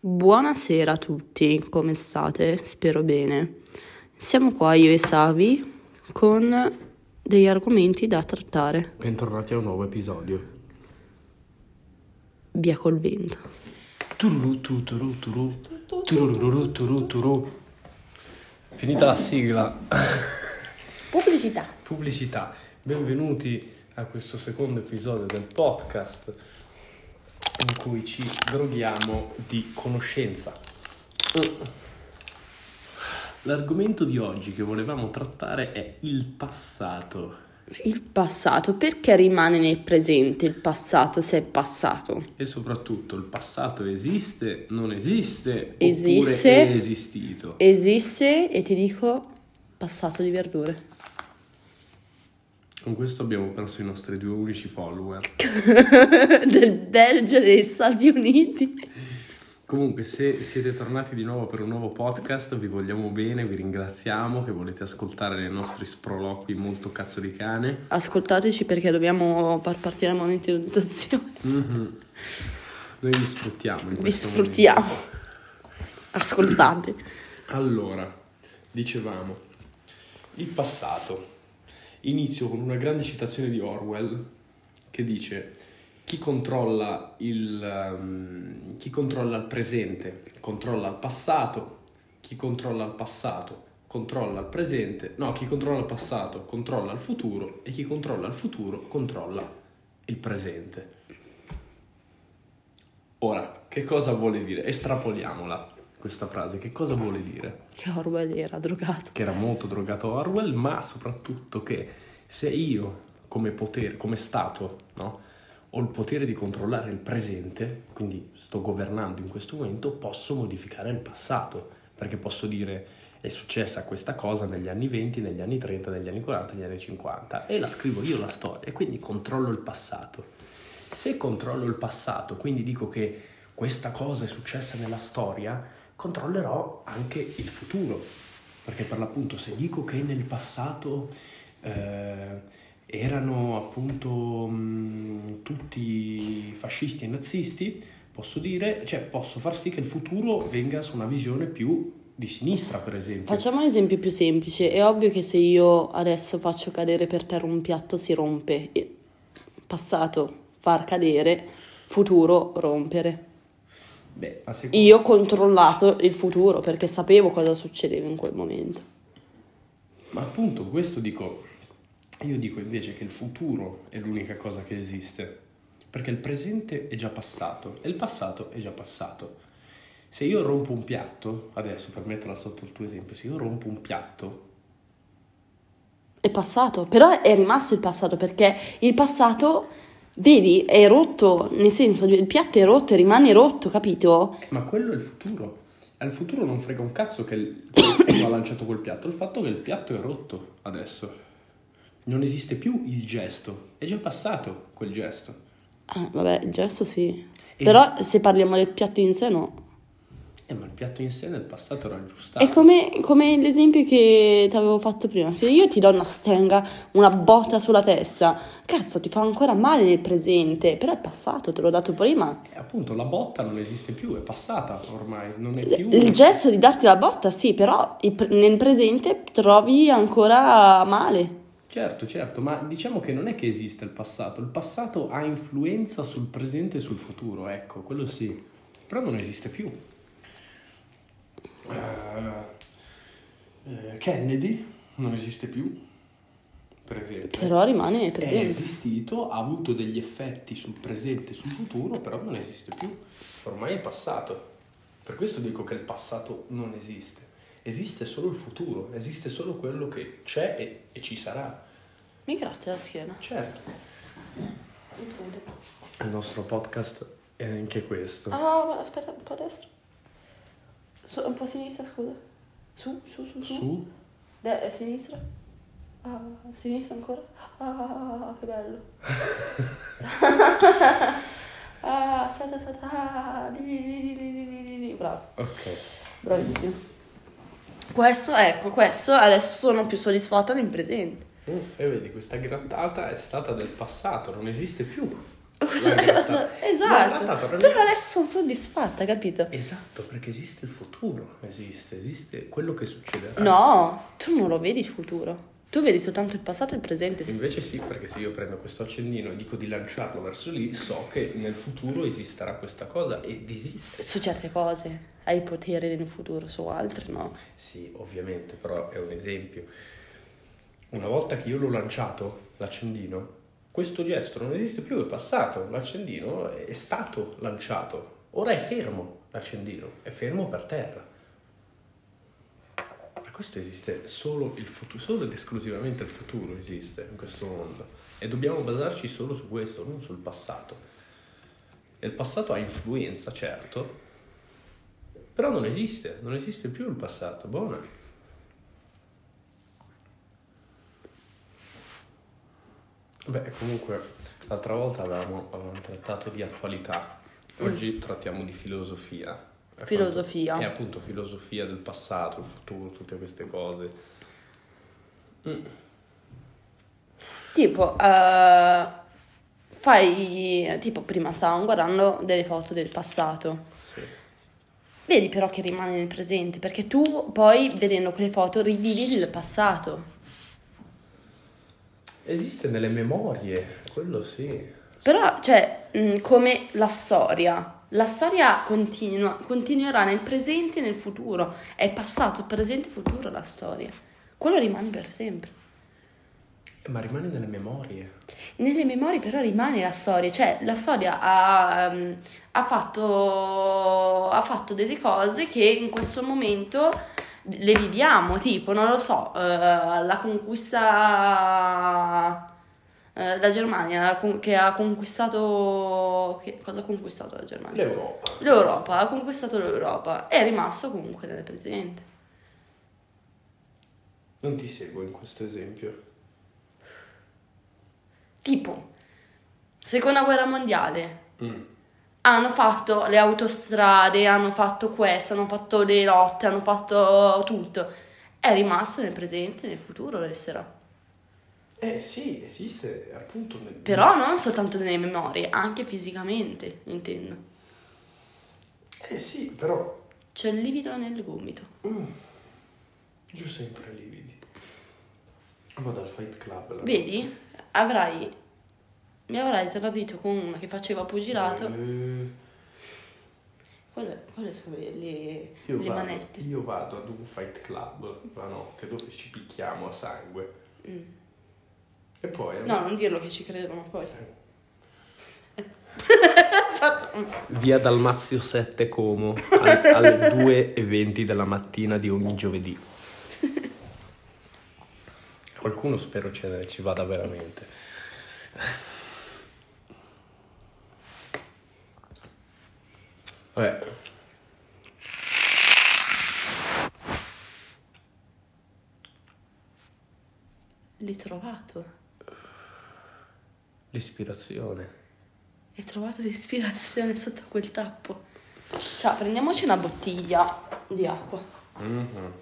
Buonasera a tutti, come state? Spero bene. Siamo qua io e Savi con degli argomenti da trattare. Bentornati a un nuovo episodio. Via col vento. Tururu, tuturu, turu, turururu, turu, turu. Finita la sigla. Pubblicità. Pubblicità. Benvenuti a questo secondo episodio del podcast in cui ci droghiamo di conoscenza. L'argomento di oggi che volevamo trattare è il passato. Il passato, perché rimane nel presente il passato se è passato? E soprattutto il passato esiste, non esiste, Esiste. oppure è esistito. Esiste e ti dico passato di verdure. Con questo abbiamo perso i nostri due unici follower. Del Belgio e degli Stati Uniti. Comunque, se siete tornati di nuovo per un nuovo podcast, vi vogliamo bene, vi ringraziamo che volete ascoltare i nostri sproloqui molto cazzo di cane. Ascoltateci perché dobbiamo far partire la monetizzazione. Mhm. Noi vi sfruttiamo Vi sfruttiamo. momento. Ascoltate. Allora, dicevamo, il passato. Inizio con una grande citazione di Orwell che dice chi controlla il, ehm, chi controlla il presente controlla il passato, chi controlla il passato controlla il presente, no, chi controlla il passato controlla il futuro e chi controlla il futuro controlla il presente. Ora, che cosa vuole dire? Estrapoliamola questa frase, che cosa vuole dire? Che Orwell era drogato. che era molto drogato Orwell, ma soprattutto che se io come potere, come Stato, no, ho il potere di controllare il presente, quindi sto governando in questo momento, posso modificare il passato, perché posso dire è successa questa cosa negli anni 20, negli anni 30, negli anni 40, negli anni 50 e la scrivo io la storia e quindi controllo il passato. Se controllo il passato, quindi dico che questa cosa è successa nella storia, controllerò anche il futuro, perché per l'appunto se dico che nel passato eh, erano appunto mh, tutti fascisti e nazisti, posso dire, cioè posso far sì che il futuro venga su una visione più di sinistra, per esempio. Facciamo un esempio più semplice. È ovvio che se io adesso faccio cadere per terra un piatto si rompe. Passato far cadere, futuro rompere. Beh, Io ho controllato il futuro perché sapevo cosa succedeva in quel momento. Ma appunto questo dico, io dico invece che il futuro è l'unica cosa che esiste, perché il presente è già passato e il passato è già passato. Se io rompo un piatto, adesso per metterla sotto il tuo esempio, se io rompo un piatto, È passato, però è rimasto il passato perché il passato, vedi, è rotto, nel senso il piatto è rotto e rimane rotto, capito? ma quello è il futuro. Al futuro non frega un cazzo che il ha lanciato quel piatto, il fatto che il piatto è rotto adesso. Non esiste più il gesto, è già passato quel gesto. Ah, vabbè, il gesto sì. Es- Però se parliamo del piatto in sé no. Eh, ma il piatto in sé nel passato era aggiustato. È come, come l'esempio che ti avevo fatto prima. Se io ti do una stenga, una botta sulla testa, cazzo, ti fa ancora male nel presente, però è passato, te l'ho dato prima. E appunto la botta non esiste più, è passata ormai, non è più... Il gesto di darti la botta, sì, però nel presente trovi ancora male. Certo, certo, ma diciamo che non è che esiste il passato, il passato ha influenza sul presente e sul futuro, ecco, quello sì, però non esiste più. Eh, eh, Kennedy non esiste più, per esempio. Però rimane nel È presente. esistito, ha avuto degli effetti sul presente e sul futuro, però non esiste più. Ormai è passato. Per questo dico che il passato non esiste. Esiste solo il futuro, esiste solo quello che c'è e, e ci sarà. Mi grazie la schiena. Certo. Il nostro podcast è anche questo. Ah, aspetta, un po' a destra. Su, un po' a sinistra, scusa. Su, su, su, su. Su? De- a sinistra. Ah, a sinistra ancora. Ah, che bello. ah, aspetta, aspetta. Ah, lì, lì, lì, lì. Bravo, Ok. bravissimo. Questo, ecco, questo adesso sono più soddisfatta nel presente. Mm, E vedi, questa grattata è stata del passato, non esiste più. Cosa- esatto. grattata, proprio- Però adesso sono soddisfatta, capito? Esatto, perché esiste il futuro, esiste, esiste quello che succederà. No, tu non lo vedi il futuro. Tu vedi soltanto il passato e il presente. Invece sì, perché se io prendo questo accendino e dico di lanciarlo verso lì, so che nel futuro esisterà questa cosa ed esiste. Su certe cose hai potere nel futuro, su altre no. Sì, ovviamente, però è un esempio. Una volta che io l'ho lanciato, l'accendino, questo gesto non esiste più, è passato. L'accendino è stato lanciato. Ora è fermo l'accendino, è fermo per terra. Ma questo esiste solo il futuro, solo ed esclusivamente il futuro esiste in questo mondo. E dobbiamo basarci solo su questo, non sul passato. E il passato ha influenza, certo, però non esiste, non esiste più il passato, buona. Beh, comunque, l'altra volta avevamo, avevamo trattato di attualità, oggi trattiamo di filosofia. E Filosofia. E appunto filosofia del passato, il futuro, tutte queste cose. Mm. Tipo, eh, fai, tipo prima stavamo guardando delle foto del passato. Sì. Vedi però che rimane nel presente, perché tu poi vedendo quelle foto rivivi il passato. Esiste nelle memorie, quello sì. Però, cioè, mh, come la storia. La storia continua, continuerà nel presente e nel futuro. È passato, presente e futuro la storia. Quello rimane per sempre. Eh, Ma rimane nelle memorie. Nelle memorie però rimane la storia, cioè la storia ha, ehm, ha fatto, ha fatto delle cose che in questo momento le viviamo, tipo, non lo so, eh, la conquista, eh, la Germania che ha conquistato, che, cosa ha conquistato la Germania? L'Europa. L'Europa, ha conquistato l'Europa, è rimasto comunque nel presente. Non ti seguo in questo esempio. Tipo, seconda guerra mondiale, Mm. Hanno fatto le autostrade, hanno fatto questo, hanno fatto le lotte, hanno fatto tutto. È rimasto nel presente nel futuro resterà. Eh sì, esiste appunto nel... Però non soltanto nelle memorie, anche fisicamente, intendo. Eh sì, però... C'è il livido nel gomito. Io sempre lividi. Vado al Fight Club. Vedi? Avrai... Mi avrai tradito con una che faceva pugilato. Eh, Quelle, quelle sono le, le, io, le vado, manette. io vado ad un Fight Club la notte dove ci picchiamo a sangue. Mm. E poi... No, non dirlo che ci credono poi. Via Dalmazio 7 Como al- alle 2.20 della mattina di ogni giovedì. Qualcuno spero ci vada veramente. Vabbè. L'hai trovato. L'ispirazione. Hai trovato l'ispirazione sotto quel tappo. Ciao, prendiamoci una bottiglia di acqua. Mhm.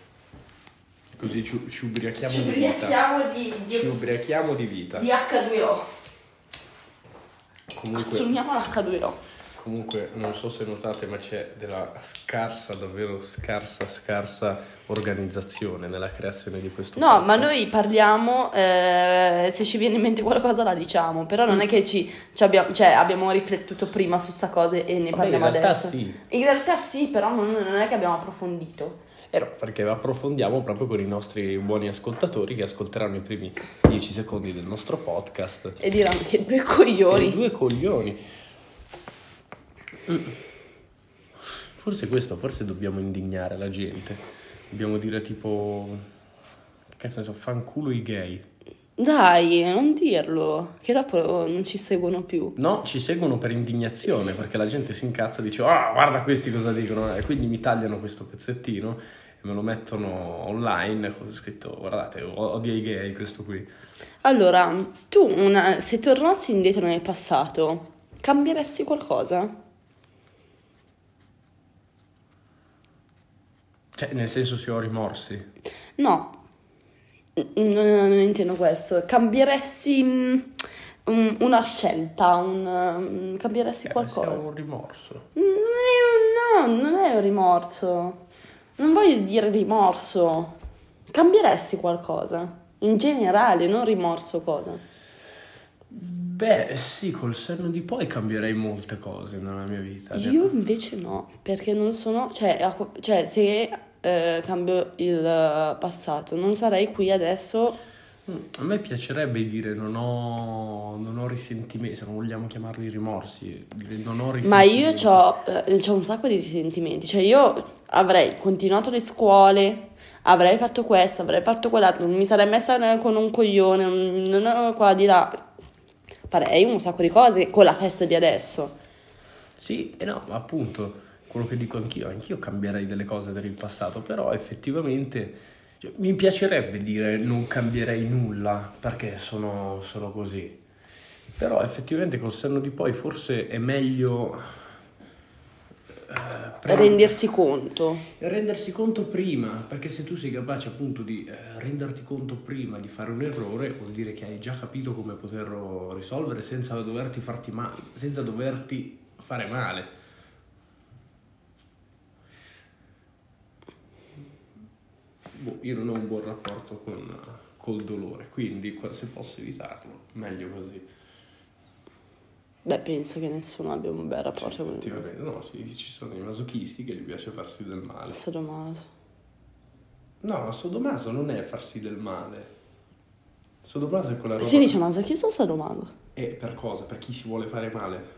Così ci, ci ubriachiamo Ci di vita. di, di, Ci ubriachiamo di vita. di H2O. Comunque, Assumiamo l'H2O. Comunque, non so se notate, ma c'è della scarsa, davvero scarsa, scarsa organizzazione nella creazione di questo No, podcast. ma noi parliamo, eh, se ci viene in mente qualcosa la diciamo, però non è che ci, ci abbiamo, cioè, abbiamo riflettuto prima su sta cosa e ne Vabbè, parliamo in realtà adesso. sì. In realtà sì, però non, non è che abbiamo approfondito. Eh no, perché approfondiamo proprio con i nostri buoni ascoltatori che ascolteranno i primi 10 secondi del nostro podcast. E diranno che due E coglioni. due coglioni. Mm. Forse questo, forse dobbiamo indignare la gente. Dobbiamo dire tipo... Che cazzo ne so, fanculo i gay. Dai, non dirlo, che dopo non ci seguono più. No, ci seguono per indignazione, perché la gente si incazza e dice ah, guarda questi cosa dicono, e quindi mi tagliano questo pezzettino e me lo mettono online con scritto guardate, odia i gay questo qui. Allora, tu una- se tornassi indietro nel passato, cambieresti qualcosa? Cioè, nel senso se ho rimorsi. No, non, non intendo questo. Cambieresti, un- una scelta, un, um, cambieresti Eh, qualcosa? sia un rimorso. Non è un, no, non è un rimorso. Non voglio dire rimorso. Cambieresti qualcosa? In generale, non rimorso cosa? Beh, sì, col senno di poi cambierei molte cose nella mia vita. Io invece no, perché non sono, cioè, cioè, se eh, cambio il eh, passato, non sarei qui adesso. Mm, A me piacerebbe dire non ho, non ho risentimenti, se non vogliamo chiamarli rimorsi, non ho risentimenti. Ma io ho un sacco di risentimenti, cioè io avrei continuato le scuole, avrei fatto questo, avrei fatto quell'altro, non mi sarei messa con un coglione, non, non qua di là. Farei un sacco di cose con la testa di adesso. Sì, e no, appunto, quello che dico anch'io, anch'io cambierei delle cose per il passato, però effettivamente cioè, mi piacerebbe dire non cambierei nulla perché sono, sono così. Però effettivamente col senno di poi forse è meglio eh, Rendersi conto. rendersi conto prima, perché se tu sei capace appunto di eh, renderti conto prima di fare un errore, vuol dire che hai già capito come poterlo risolvere senza doverti farti male, senza doverti fare male. Boh, io non ho un buon rapporto con, col dolore, quindi se posso evitarlo, meglio così. Beh, penso che nessuno abbia un bel rapporto con il Effettivamente, no, sì, ci sono i masochisti che gli piace farsi del male. sadomaso. No, ma Sodomaso non è farsi del male. Sodomaso è quella roba. Si dice masochista o sadomaso? E per cosa? Per chi si vuole fare male?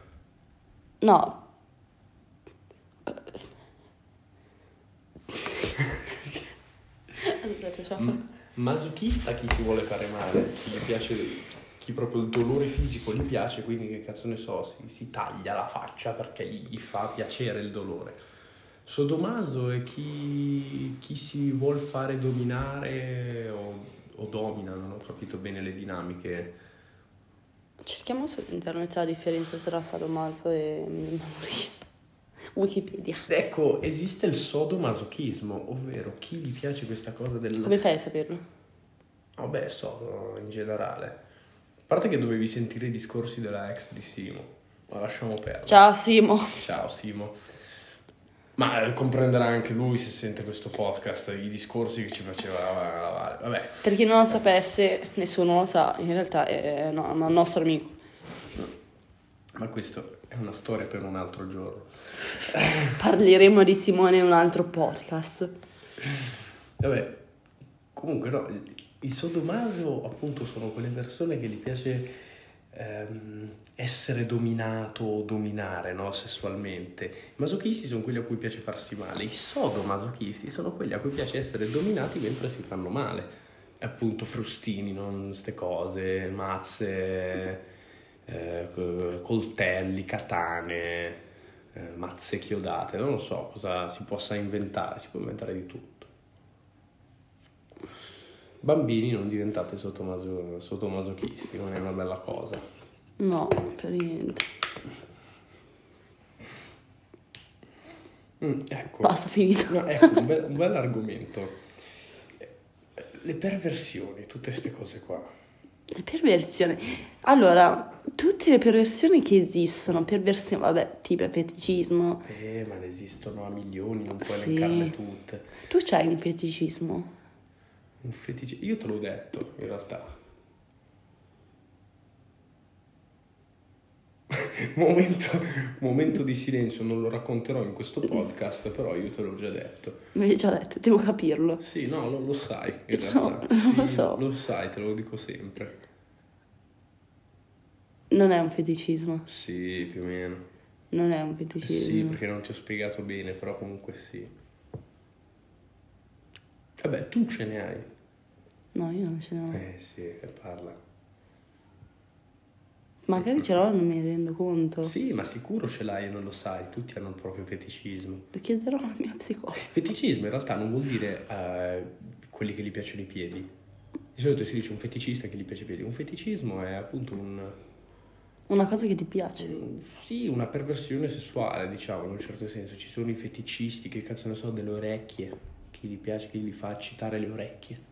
No. M- masochista chi si vuole fare male, chi gli piace, chi proprio il dolore fisico gli piace, quindi che cazzo ne so, si, si taglia la faccia perché gli, gli fa piacere il dolore. Sodomaso è chi, chi si vuol fare dominare o, o domina, non ho capito bene le dinamiche. Cerchiamo su internet la differenza tra sadomaso e masochista. Wikipedia. Ecco, esiste il sodomasochismo, ovvero chi gli piace questa cosa del... Come fai a saperlo? Vabbè, so, in generale. A parte che dovevi sentire i discorsi della ex di Simo, ma lasciamo perdere. Ciao Simo. Ciao Simo. Ma eh, comprenderà anche lui se sente questo podcast, i discorsi che ci faceva la- la Vale. Vabbè, Per chi non lo sapesse, nessuno lo sa, in realtà è no, un nostro amico. ma questo è una storia per un altro giorno. Parleremo di Simone in un altro podcast. Vabbè, comunque no, il sodomaso appunto sono quelle persone che gli piace ehm, essere dominato o dominare no, sessualmente. I masochisti sono quelli a cui piace farsi male, i sodomasochisti sono quelli a cui piace essere dominati mentre si fanno male. E appunto frustini, non ste cose, mazze, eh, co- coltelli, katane, eh, mazze chiodate, non lo so cosa si possa inventare, si può inventare di tutto. Bambini non diventate sottomaso- sottomasochisti, non è una bella cosa. No, per niente. Mm, ecco, Basta, finito. No, ecco un, bel, un bel argomento. Le perversioni, tutte queste cose qua. Le perversioni. Allora, tutte le perversioni che esistono, perversioni, vabbè, tipo feticismo. Eh, ma ne esistono a milioni, non puoi Sì. elencarle tutte. Tu c'hai un feticismo? Un fetici... Io te l'ho detto, in realtà. momento, momento di silenzio, non lo racconterò in questo podcast, però io te l'ho già detto. Mi hai già detto, devo capirlo. Sì, no, lo, lo sai, in No, realtà. lo Sì, so. Lo sai, te lo dico sempre. Non è un feticismo. Sì, più o meno. Non è un Sì, feticismo. perché non ti ho spiegato bene, però comunque sì. Vabbè, tu ce ne hai. No, io non ce ne ho. Eh sì, che parla. Magari ce l'ho e non mi rendo conto. Sì, ma sicuro ce l'hai e non lo sai, tutti hanno il proprio feticismo. Lo chiederò alla mia psicologa. Feticismo in realtà non vuol dire eh, quelli che gli piacciono i piedi. Di solito si dice un feticista che gli piace i piedi. Un feticismo è appunto un, Una cosa che ti piace. un- sì, una perversione sessuale, diciamo, in un certo senso. Ci sono i feticisti che cazzo ne so delle orecchie, chi gli piace, chi gli fa citare le orecchie.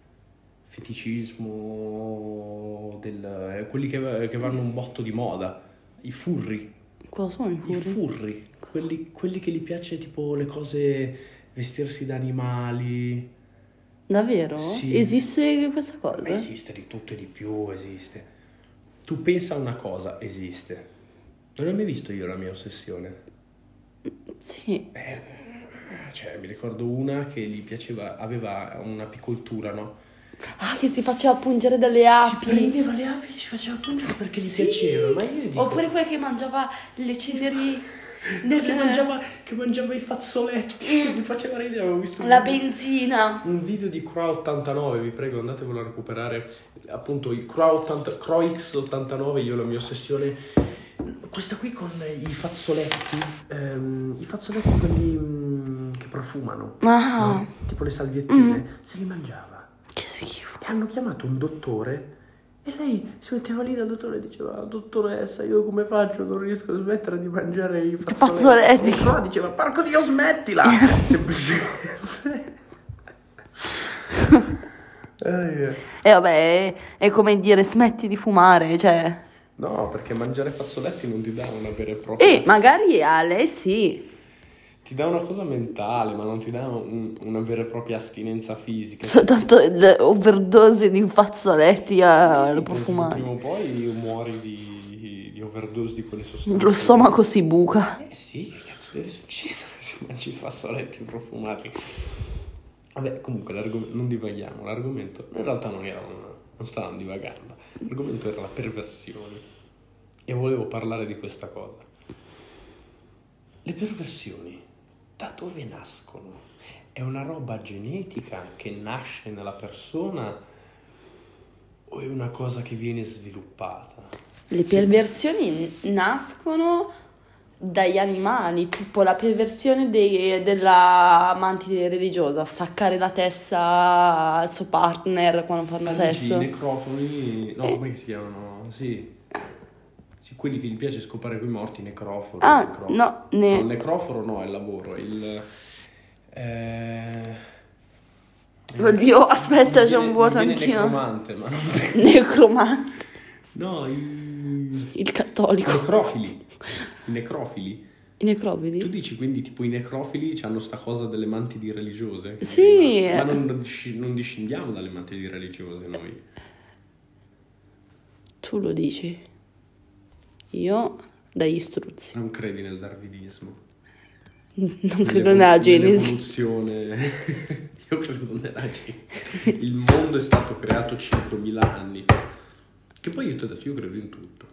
Feticismo, del, eh, quelli che, che vanno un botto di moda, i furri, Cosa sono i i furri? furri, quelli, quelli che gli piace tipo le cose, vestirsi da animali. Davvero? Sì. Esiste questa cosa? Esiste di tutto e di più, esiste. Tu pensa a una cosa, esiste. Non hai mai visto io la mia ossessione? Sì. Eh, cioè, mi ricordo una che gli piaceva, aveva un'apicoltura, no? Ah, che si faceva pungere dalle Si api. prendeva le api e ci faceva pungere perché gli Sì. piaceva, ma io dico... Oppure quella che mangiava le ceneri del... che, mangiava, che mangiava i fazzoletti, mi faceva ridere, avevo visto un la video- benzina. un video di Crow 89, vi prego andatevelo a recuperare, appunto il Crow 80 Crow X89, io la mia ossessione, questa qui con i fazzoletti, ehm, i fazzoletti quelli mm, che profumano, Ah, no? tipo le salviettine, Mm. se li mangiava. Schifo. E hanno chiamato un dottore e lei si metteva lì dal dottore e diceva dottoressa io come faccio non riesco a smettere di mangiare i fazzoletti. E qua diceva porco dio smettila semplicemente E vabbè, è, è come dire smetti di fumare, cioè... no perché mangiare fazzoletti non ti dà una vera e propria E magari a lei sì. Ti dà una cosa mentale ma non ti dà un- una vera e propria astinenza fisica Soltanto l'overdose di fazzoletti a Sì, profumare. prima o poi muori di, di overdose di quelle sostanze Lo stomaco si buca. Eh sì, che cazzo deve succedere se mangi i fazzoletti profumati? Vabbè, comunque non divaghiamo, l'argomento in realtà non era un, non stavamo divagando, l'argomento era la perversione e volevo parlare di questa cosa. Le perversioni, da dove nascono? È una roba genetica che nasce nella persona o è una cosa che viene sviluppata? Le perversioni nascono dagli animali, tipo la perversione dei- della mantide religiosa, staccare la testa al suo partner quando fanno dici, sesso. I necrofoni, no, Eh. come si chiamano? Sì. Quelli che gli piace scopare coi morti, necrofori. Ah, necrofori. no, ne- No, il necroforo no, è il lavoro, il... Eh... Oddio, aspetta, Mi c'è un viene- vuoto viene anch'io. necromante, ma non... Necromante. No, i... Il cattolico. necrofili. I necrofili. I Tu necrovidi? dici quindi tipo i necrofili hanno sta cosa delle mantidi religiose? Sì. Ma non, disci- non discendiamo dalle mantidi religiose noi. Tu lo dici. Io dagli struzzi. Non credi nel darwinismo? Non credo nella genesi. Nell'evoluzione. Io credo nella genesi. Il mondo è stato creato 5.000 anni fa. Che poi io ti ho detto, io credo in tutto.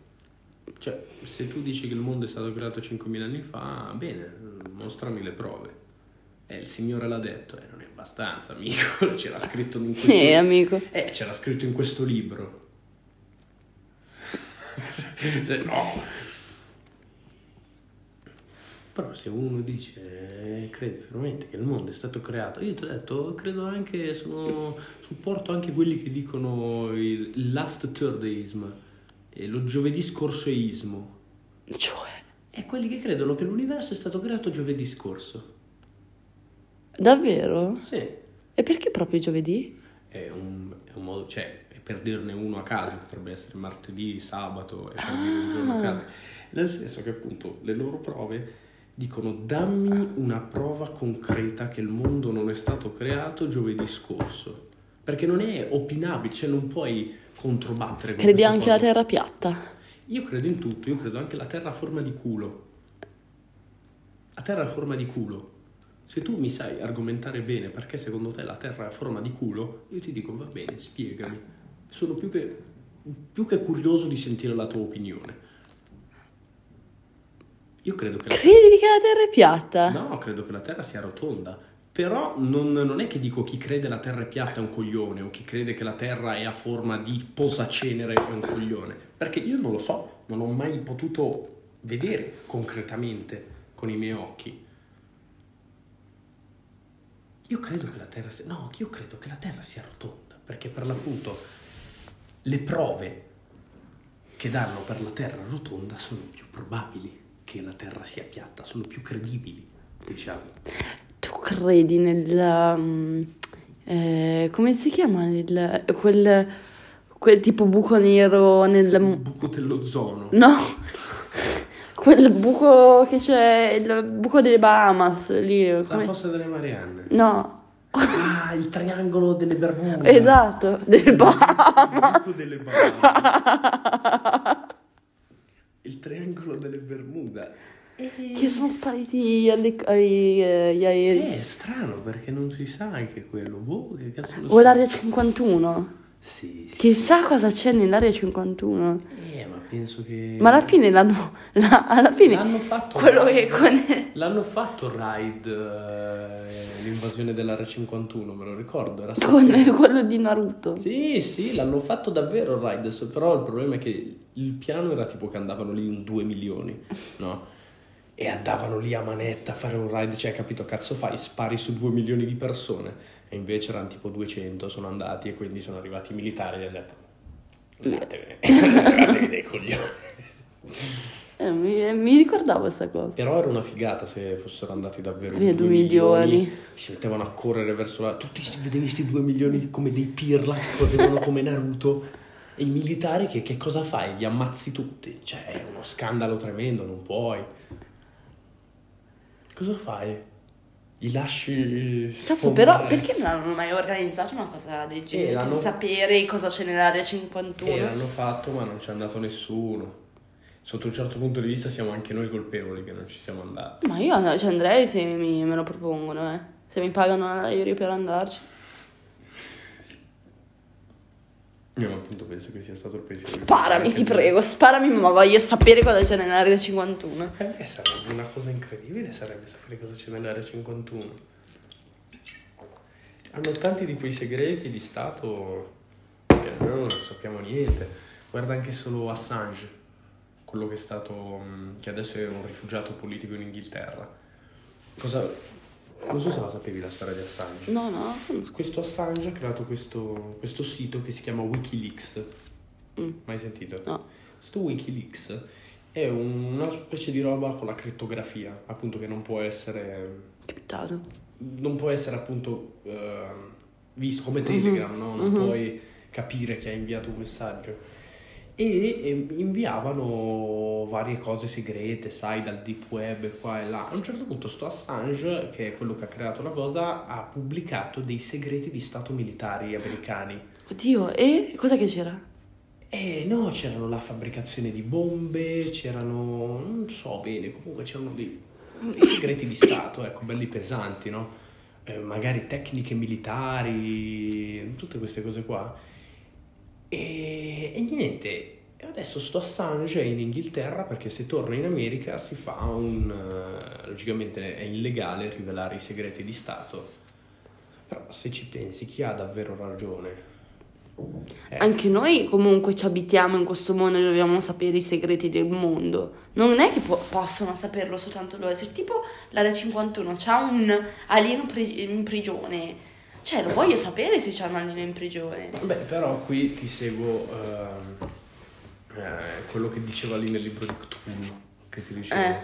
Cioè, se tu dici che il mondo è stato creato 5.000 anni fa, bene, mostrami le prove. Eh, il Signore l'ha detto, eh, non è abbastanza, amico. C'era scritto in questo, Eh, amico. eh, c'era scritto in questo libro. No. Però se uno dice, eh, crede veramente che il mondo è stato creato, io ti ho detto, credo anche, sono, supporto anche quelli che dicono il last Thursdayism, e lo giovedì scorsoismo. Cioè, E quelli che credono che l'universo è stato creato giovedì scorso. davvero? Sì. E perché proprio giovedì? È un, è un modo, cioè, per dirne uno a caso, potrebbe essere martedì, sabato, è per dire un giorno a caso. Nel senso che appunto le loro prove dicono dammi una prova concreta che il mondo non è stato creato giovedì scorso. Perché non è opinabile, cioè non puoi controbattere. con Credi anche alla terra piatta? Io credo in tutto, io credo anche la terra a forma di culo. La terra a forma di culo. Se tu mi sai argomentare bene perché secondo te la terra è a forma di culo, io ti dico va bene, spiegami. Sono più che, più che curioso di sentire la tua opinione. Io credo che la Credi che la terra è piatta? No, credo che la Terra sia rotonda. Però non, non è che dico chi crede la Terra è piatta è un coglione o chi crede che la Terra è a forma di posacenere è un coglione. Perché io non lo so, non ho mai potuto vedere concretamente con i miei occhi. Io credo che la Terra sia... No, io credo che la Terra sia rotonda, perché per l'appunto le prove che danno per la Terra rotonda sono più probabili che la Terra sia piatta, sono più credibili, diciamo. Tu credi nel, um, Eh, come si chiama il, quel, quel tipo buco nero nel... Il buco dell'ozono. No, quel buco che c'è, il buco delle Bahamas lì. La come- fossa delle Marianne. No, Ah, il triangolo delle Bermude. esatto, delle Bahamas. Il delle Bahamas. Il triangolo delle Bermuda. Che sono spariti alle- ai, eh, agli aerei. Eh, è strano perché non si sa anche quello. Boh, che cazzo lo O so. l'area 51. Sì, sì. Chissà cosa c'è nell'area 51. Eh, ma penso che... Ma alla fine l'hanno. la- alla fine. L'hanno fatto Quello il che con. L'hanno fatto il raid, eh, l'invasione dell'area 51, me lo ricordo. Era con stato- quello di Naruto. Sì, sì, l'hanno fatto davvero il raid, però il problema è che il piano era tipo che andavano lì in 2 milioni, no? E andavano lì a manetta a fare un raid, cioè, capito, cazzo fai, spari su 2 milioni di persone. E invece erano tipo 200, sono andati e quindi sono arrivati i militari e hanno detto, andatevene, andatevi dei coglioni. Eh, mi, mi ricordavo questa cosa. Però era una figata se fossero andati davvero Via, in due 2 milioni. milioni. Si mettevano a correre verso la... Tutti si- vedevi questi 2 milioni come dei pirla che correvano come Naruto. E i militari che, che cosa fai? Li ammazzi tutti. Cioè è uno scandalo tremendo, non puoi. Cosa fai? Li lasci... Cazzo, però perché non hanno mai organizzato una cosa del genere? Eh, per l'hanno- sapere cosa c'è nell'area 51? Eh, l'hanno fatto ma non ci è andato nessuno. Sotto un certo punto di vista siamo anche noi colpevoli che non ci siamo andati. Ma io ci andrei se mi, me lo propongono, eh. Se mi pagano l'aereo per andarci. Io appunto penso che sia stato il pensiero. Sparami, ti prego, sparami, ma voglio sapere cosa c'è nell'area 51. Eh, sarebbe una cosa incredibile, sarebbe sapere cosa c'è nell'area 51. Hanno tanti di quei segreti di Stato che noi non sappiamo niente. Guarda anche solo Assange, quello che è stato, che adesso è un rifugiato politico in Inghilterra. Cosa... Non so se la sapevi la storia di Assange. No, no. Questo Assange ha creato questo, questo sito che si chiama Wikileaks. Mm. Mai sentito? No. Sto Wikileaks è una specie di roba con la crittografia, appunto che non può essere, Capitato. non può essere appunto ehm, visto come Telegram, no? Non mhm. puoi capire chi ha inviato un messaggio. E, inviavano varie cose segrete, sai, dal deep web qua e là. A un certo punto sto Assange, che è quello che ha creato la cosa, ha pubblicato dei segreti di stato militari americani. Oddio, e cosa che c'era? Eh no, c'erano la fabbricazione di bombe, c'erano, non so bene, comunque c'erano dei, dei segreti di Stato, ecco, belli pesanti, no? Eh, magari tecniche militari, tutte queste cose qua. E, e niente, adesso sto Assange in Inghilterra perché se torna in America si fa un... eh, logicamente è illegale rivelare i segreti di Stato, però se ci pensi chi ha davvero ragione? Eh. Anche noi comunque ci abitiamo in questo mondo e dobbiamo sapere i segreti del mondo. Non è che po- possono saperlo soltanto loro. Se tipo l'area 51 c'ha un alieno pri- in prigione, cioè lo voglio sapere se c'è un alieno in prigione. Beh, però qui ti seguo ehm, eh, quello che diceva lì nel libro di Cthulhu, che ti dicevo. Eh.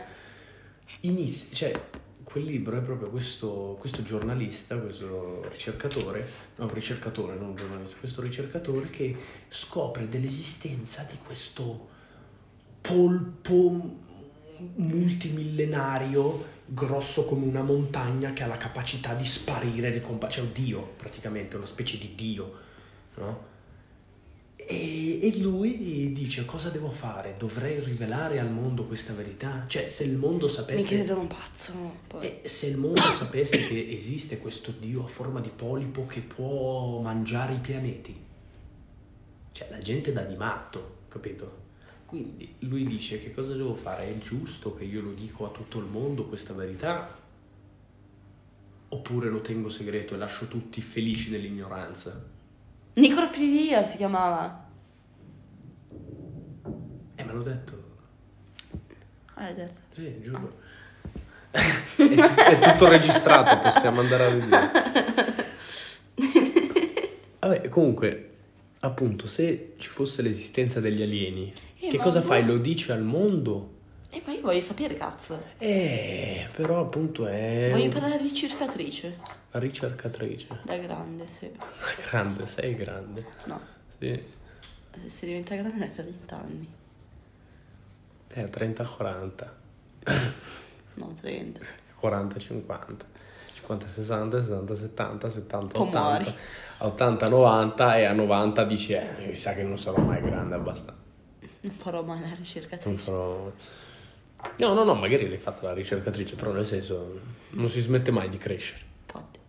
Inizi- cioè, quel libro è proprio questo, questo giornalista, questo ricercatore, no, ricercatore, non giornalista, questo ricercatore che scopre dell'esistenza di questo polpo multimillenario grosso come una montagna che ha la capacità di sparire e ricomparire, cioè un dio praticamente, una specie di dio, no? E, e lui dice cosa devo fare? Dovrei rivelare al mondo questa verità? Cioè se il mondo Mi sapesse... credono pazzo. Poi. E se il mondo sapesse che esiste questo dio a forma di polipo che può mangiare i pianeti, cioè la gente dà di matto, capito? Quindi lui dice che cosa devo fare? È giusto che io lo dico a tutto il mondo questa verità? Oppure lo tengo segreto e lascio tutti felici nell'ignoranza? Necrofilia si chiamava. Eh, me l'ho detto. Ah, l'hai detto. Sì, giuro. è, è tutto registrato, possiamo andare a vedere. Vabbè, comunque, appunto, se ci fosse l'esistenza degli alieni, Eh, che cosa fai? Lo dici al mondo E ma io voglio sapere, cazzo. Eh, però appunto è Voglio fare la ricercatrice. la ricercatrice. Da grande, sì. Grande, sei grande. No, Sì. se si diventa grande ne per 30 anni. È 30-40, No, 30. 40-50, 50-60, 60-70, 70-80. Poi muori. A 80-90 e a 90 dici, eh, mi sa che non sarò mai grande abbastanza. Non farò mai la Non ricercatrice. farò... No, no, no, magari l'hai fatta la ricercatrice, però nel senso non si smette mai di crescere. Infatti.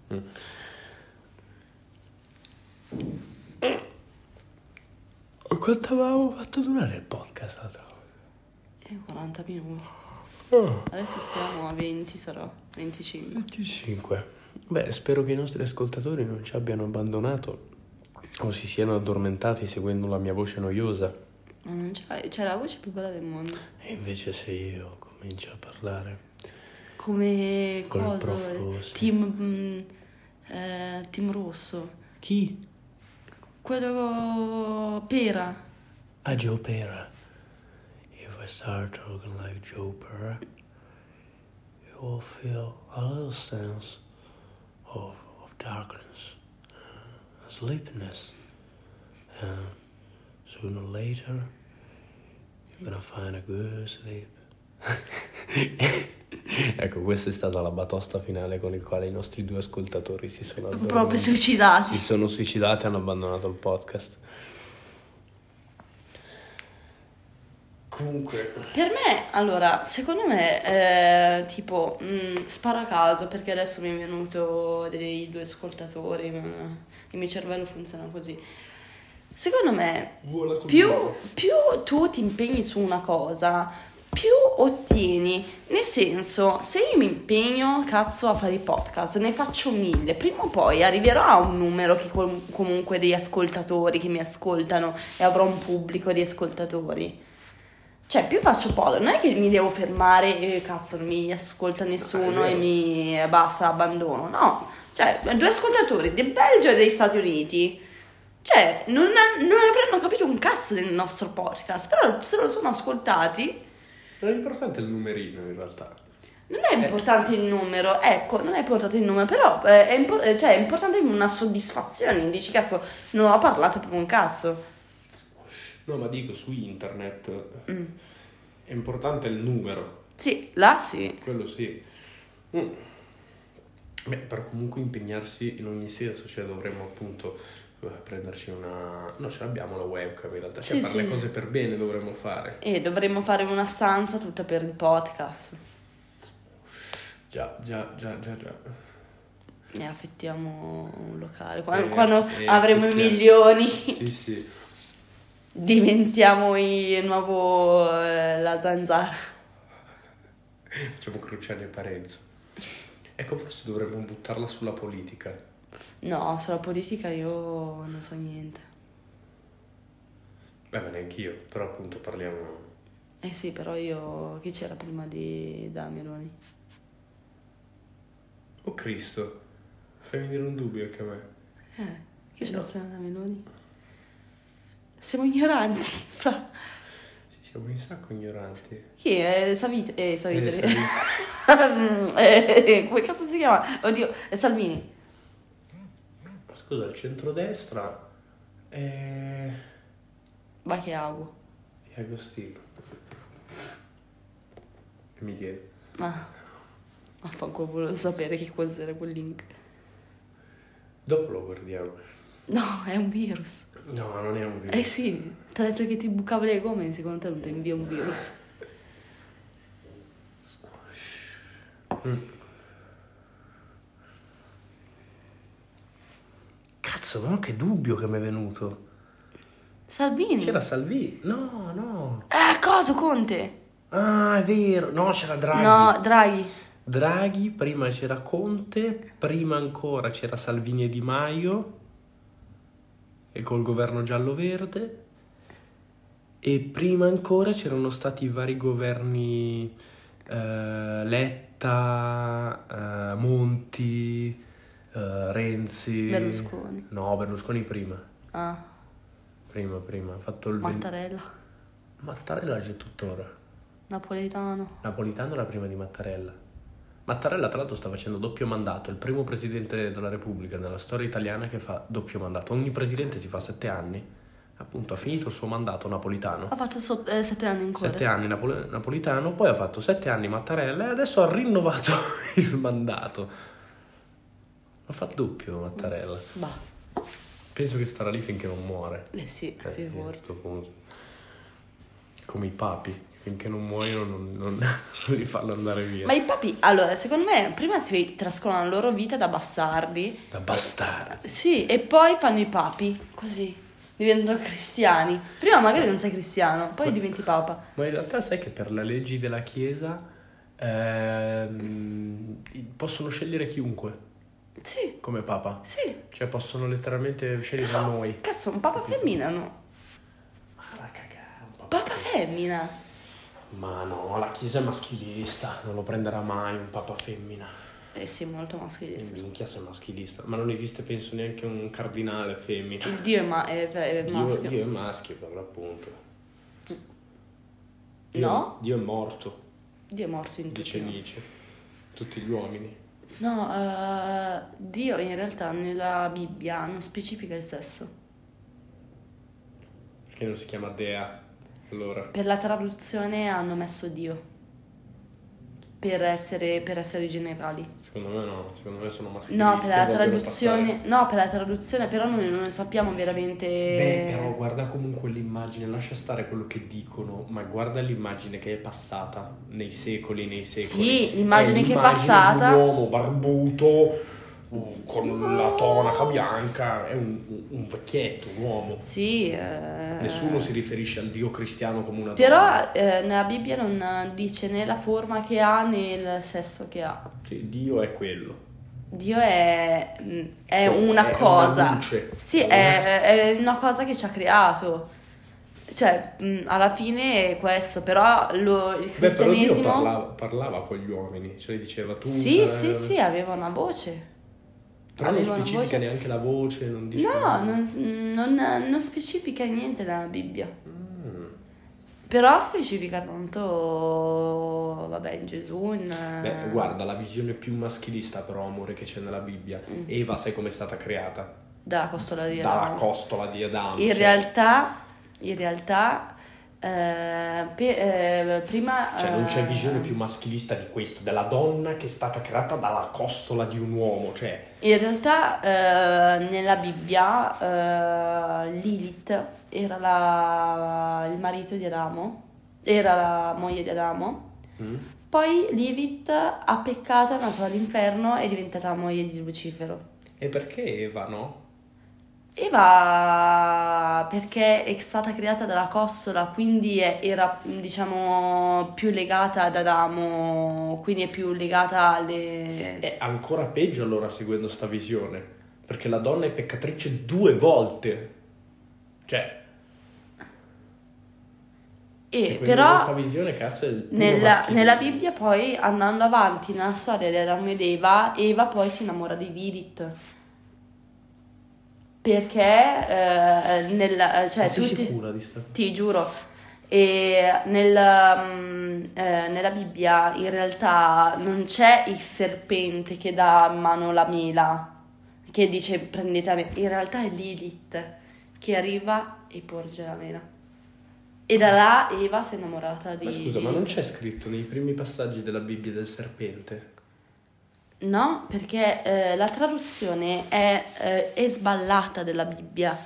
Quanto avevamo fatto durare il podcast l'altra volta? E 40 minuti. Oh. Adesso siamo a 20, sarò 25. 25. Beh, spero che i nostri ascoltatori non ci abbiano abbandonato o si siano addormentati seguendo la mia voce noiosa. Ma non c'è, c'è la voce più bella del mondo. E invece se io comincio a parlare Come cosa? Team, mm, eh, team Rosso. Chi? Quello Pera. A Joe Pera. If I start talking like Joe Pera, you will feel a little sense of, of darkness, uh, sleepiness. And sooner or later, you're gonna find a good sleep. ecco, questa è stata la batosta finale con il quale i nostri due ascoltatori si sono Proprio addormentati. suicidati. Si sono suicidati e hanno abbandonato il podcast. Comunque, Per me, allora, secondo me, eh, tipo, mh, sparo a caso perché adesso mi è venuto dei due ascoltatori, il mio cervello funziona così. Secondo me, più, più tu ti impegni su una cosa, più ottieni. Nel senso, se io mi impegno, cazzo, a fare i podcast, ne faccio mille, prima o poi arriverò a un numero che com- comunque dei ascoltatori che mi ascoltano e avrò un pubblico di ascoltatori. Cioè, più faccio podcast, non è che mi devo fermare e cazzo, non mi ascolta nessuno No, e mi basta, abbandono. No, cioè, due ascoltatori del Belgio e degli Stati Uniti. Cioè, non, ha- non avranno capito un cazzo del nostro podcast, però se lo sono ascoltati, non è importante il numerino in realtà. non è importante il numero, ecco, non è importante il numero, però eh, è, impor- eh, cioè, è importante una soddisfazione, dici cazzo, non ho parlato per un cazzo. No, ma dico su internet Mm. è importante il numero, Sì, là sì. quello sì. Mm. Beh, però comunque impegnarsi in ogni senso, cioè dovremmo appunto eh, prenderci una... No, ce l'abbiamo la webcam in realtà, cioè Sì, fare le cose per bene dovremmo fare. E dovremmo fare una stanza tutta per il podcast. Già, già, già, già, già. Ne affittiamo un locale. Quando, Eh, quando eh, avremo i milioni, Sì, sì. diventiamo il nuovo eh, la zanzara. Facciamo Cruciani e Parenzo. Ecco, forse dovremmo buttarla sulla politica. No, sulla politica io non so niente. Beh, ma neanche io, però appunto parliamo... Eh sì, però io... Chi c'era prima di da Meloni? Oh Cristo, fai venire un dubbio anche a me. Eh, chi c'era No. prima da Meloni? Siamo ignoranti. fra- siamo un sacco ignoranti. Chi è? Savit- eh, Savitri. Eh, Savitri. Eh, come cazzo si chiama? Oddio, è Salvini. Scusa, il centrodestra è... Va che ago. è Agostino. E mi chiede. Ma vaffanculo, volevo sapere che cos'era quel link. Dopo lo guardiamo. No, è un virus. No, non è un video. Eh sì, ti ha detto che ti bucava le gomme, secondo te non ti invia un virus. Cazzo, ma che dubbio che mi è venuto. Salvini? C'era Salvini? No, no. Eh, cosa Conte? Ah, è vero. No, c'era Draghi. No, Draghi. Draghi, prima c'era Conte, prima ancora c'era Salvini e Di Maio, e col governo giallo-verde, e prima ancora c'erano stati i vari governi eh, Letta, eh, Monti, eh, Renzi. Berlusconi. No, Berlusconi prima. Ah, Prima, prima. Ha fatto il... Mattarella. Mattarella c'è tuttora. Napoletano. Napolitano era prima di Mattarella. Mattarella, tra l'altro, sta facendo doppio mandato. È il primo presidente della Repubblica nella storia italiana che fa doppio mandato. Ogni presidente si fa sette anni. Appunto, ha finito il suo mandato napolitano. Ha fatto so- eh, sette anni ancora. Sette anni Napole- napolitano, poi ha fatto sette anni Mattarella e adesso ha rinnovato il mandato. Lo fa doppio Mattarella. Bah, Penso che starà lì finché non muore. eh sì, Eh, sì, a questo punto. Come i papi, finché non muoiono non, non- non li fanno andare via. Ma i papi, allora, secondo me, prima si trascorrono la loro vita da bastardi. Da bastardi. Sì, e poi fanno i papi, così. Diventano cristiani. Prima magari non sei cristiano, poi diventi papa. Ma in realtà sai che per le leggi della Chiesa ehm, possono scegliere chiunque Sì, come papa. sì. Cioè possono letteralmente scegliere noi. Cazzo, un papa femmina, no? Ma va a cagare, un papa. Papa femmina. Ma no, la Chiesa è maschilista, non lo prenderà mai un papa femmina. Eh sì, molto E maschilista. minchia sei maschilista. Ma non esiste penso neanche un cardinale femmina. Il dio è, ma- è- è Dio, maschio. Dio è maschio per l'appunto. Dio, No? Dio è morto, Dio è morto in dice tutti. Nietzsche. Tutti gli uomini. No, eh, Dio in realtà nella Bibbia non specifica il sesso. Perché non si chiama Dea? Allora. Per la traduzione hanno messo Dio. Per essere, per essere generali. Secondo me no, secondo me sono maschilisti. No, per la traduzione. No, per la traduzione, però noi non sappiamo veramente. Beh, però guarda comunque l'immagine, lascia stare quello che dicono, ma guarda l'immagine che è passata nei secoli, nei secoli. Sì, l'immagine È che è passata- Di un uomo barbuto, con la tonaca bianca, è un, un- vecchietto, un uomo. Sì. eh, Nessuno si riferisce al dio cristiano come una donna. Però eh, nella Bibbia non dice né la forma che ha né il sesso che ha. Sì, dio è quello. Dio è, mm, è una è cosa. una. Sì, è, è una cosa che ci ha creato. Cioè, mm, alla fine è questo, però lo- il Beh, però cristianesimo... parlava, parlava con gli uomini, cioè diceva tu... Sì, eh, sì, sì, aveva una voce. Però non specifica voce. neanche la voce, non dice... No, non, non- non specifica niente nella Bibbia. Mm. Però specifica tanto, vabbè, in Gesù, in... Beh, guarda, la visione più maschilista però, amore, che c'è nella Bibbia. Mm. Eva, sai com'è stata creata? dalla costola di Dalla Adamo. costola di Adamo. In cioè, realtà, in realtà, eh, pe- eh, prima... Cioè, non c'è eh, visione più maschilista di questo, della donna che è stata creata dalla costola di un uomo, cioè... In realtà, eh, nella Bibbia, eh, Lilith era la- il marito di Adamo, era la moglie di Adamo. mm? Poi Lilith ha peccato, è andata all'inferno e è diventata moglie di Lucifero. E perché Eva, no? Eva perché è stata creata dalla costola, quindi è- era diciamo più legata ad Adamo, quindi è più legata alle... È ancora peggio allora seguendo sta visione, perché la donna è peccatrice due volte. Cioè, E però questa visione, cazzo, nella, nella Bibbia poi andando avanti nella storia di Adamo ed Eva, Eva poi si innamora di Lilith. Perché eh, nel, cioè, Ma sei tutti, sicura di sta Ti giuro. E nel, mm, eh, nella Bibbia in realtà non c'è il serpente che dà a mano la mela, che dice prendete la mela. In realtà è Lilith che arriva e porge la mela. E da là Eva si è innamorata di Ma scusa, ma non Lilith. c'è scritto nei primi passaggi della Bibbia del serpente? No, perché eh, la traduzione è, eh, è sballata della Bibbia.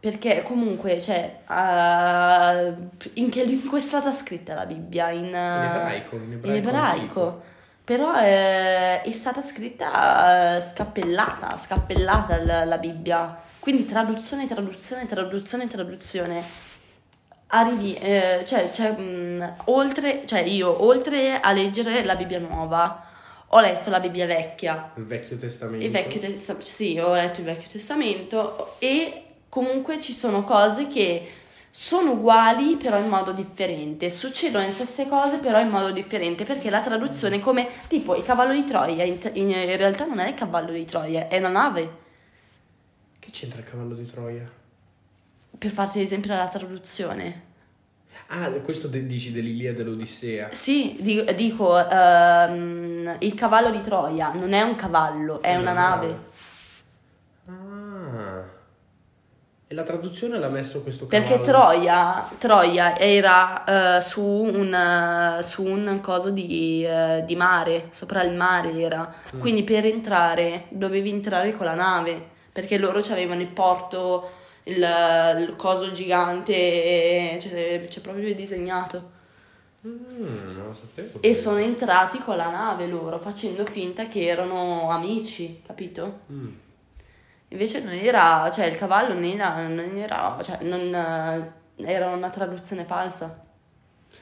Perché comunque, cioè, eh, in che lingua è stata scritta la Bibbia? In, eh, ebraico, in ebraico in ebraico. Però eh, è stata scritta eh, scappellata, scappellata la, la Bibbia. Quindi traduzione, traduzione, traduzione, traduzione. Arrivi, eh, cioè, cioè, mh, oltre, cioè io, oltre a leggere la Bibbia nuova, ho letto la Bibbia vecchia, Il Vecchio Testamento. il Vecchio Testamento, sì, ho letto il Vecchio Testamento e comunque ci sono cose che sono uguali però in modo differente, succedono le stesse cose però in modo differente perché la traduzione è come tipo il cavallo di Troia, in, in- in realtà non è il cavallo di Troia, è una nave, Che c'entra il cavallo di Troia? per farti l'esempio della traduzione. Ah, questo de- dici dell'Ilia dell'Odissea. Sì, di- dico, ehm, il cavallo di Troia non è un cavallo, è una nave. Ah. E la traduzione l'ha messo questo Perché cavallo? Troia, Troia era eh, su, un, eh, su un coso di, eh, di mare, sopra il mare era. Mm. Quindi per entrare dovevi entrare con la nave, perché loro avevano il porto, il, il coso gigante, e c'è, c'è proprio disegnato. Mm, non lo sapevo. E sono entrati con la nave loro, facendo finta che erano amici, capito? Mm. Invece non era, cioè il cavallo non era, non era, cioè non, eh, era una traduzione falsa.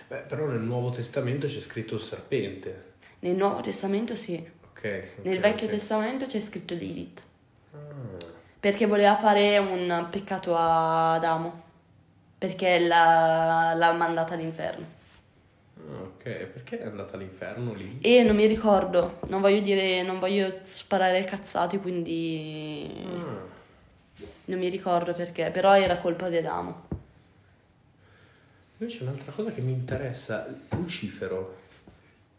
Beh, però nel Nuovo Testamento c'è scritto il serpente. Nel Nuovo Testamento sì, Ok. ok, nel Vecchio ok. Testamento c'è scritto Lilith, Ah. Perché voleva fare un peccato a Adamo, perché l'ha, l'ha mandata all'inferno. Ah, ok, perché è andata all'inferno lì? E non mi ricordo, non voglio dire, non voglio sparare cazzate, quindi Ah. non mi ricordo perché, però era colpa di Adamo. Invece un'altra cosa che mi interessa, Lucifero,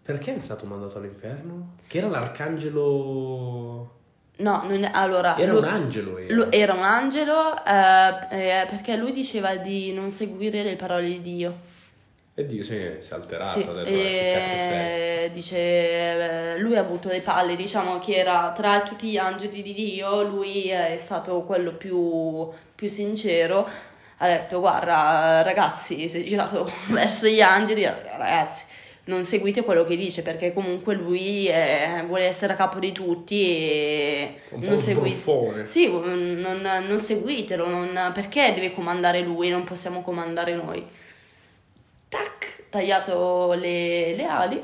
perché è stato mandato all'inferno? Che era l'arcangelo... No, non allora... Era lui- un angelo, era. Lu- era un angelo eh, eh, perché lui diceva di non seguire le parole di Dio. E Dio si è, alterato, Sì, detto, "Eh, che cazzo sei?" e dice, eh, lui ha avuto le palle, diciamo che era tra tutti gli angeli di Dio, lui è stato quello più, più sincero. Ha detto, guarda ragazzi, si è girato verso gli angeli, ragazzi, non seguite quello che dice perché comunque lui è- vuole essere a capo di tutti e Un non seguite. Sì, non, non seguitelo, non- perché deve comandare lui, non possiamo comandare noi. Tac, tagliato le, le ali,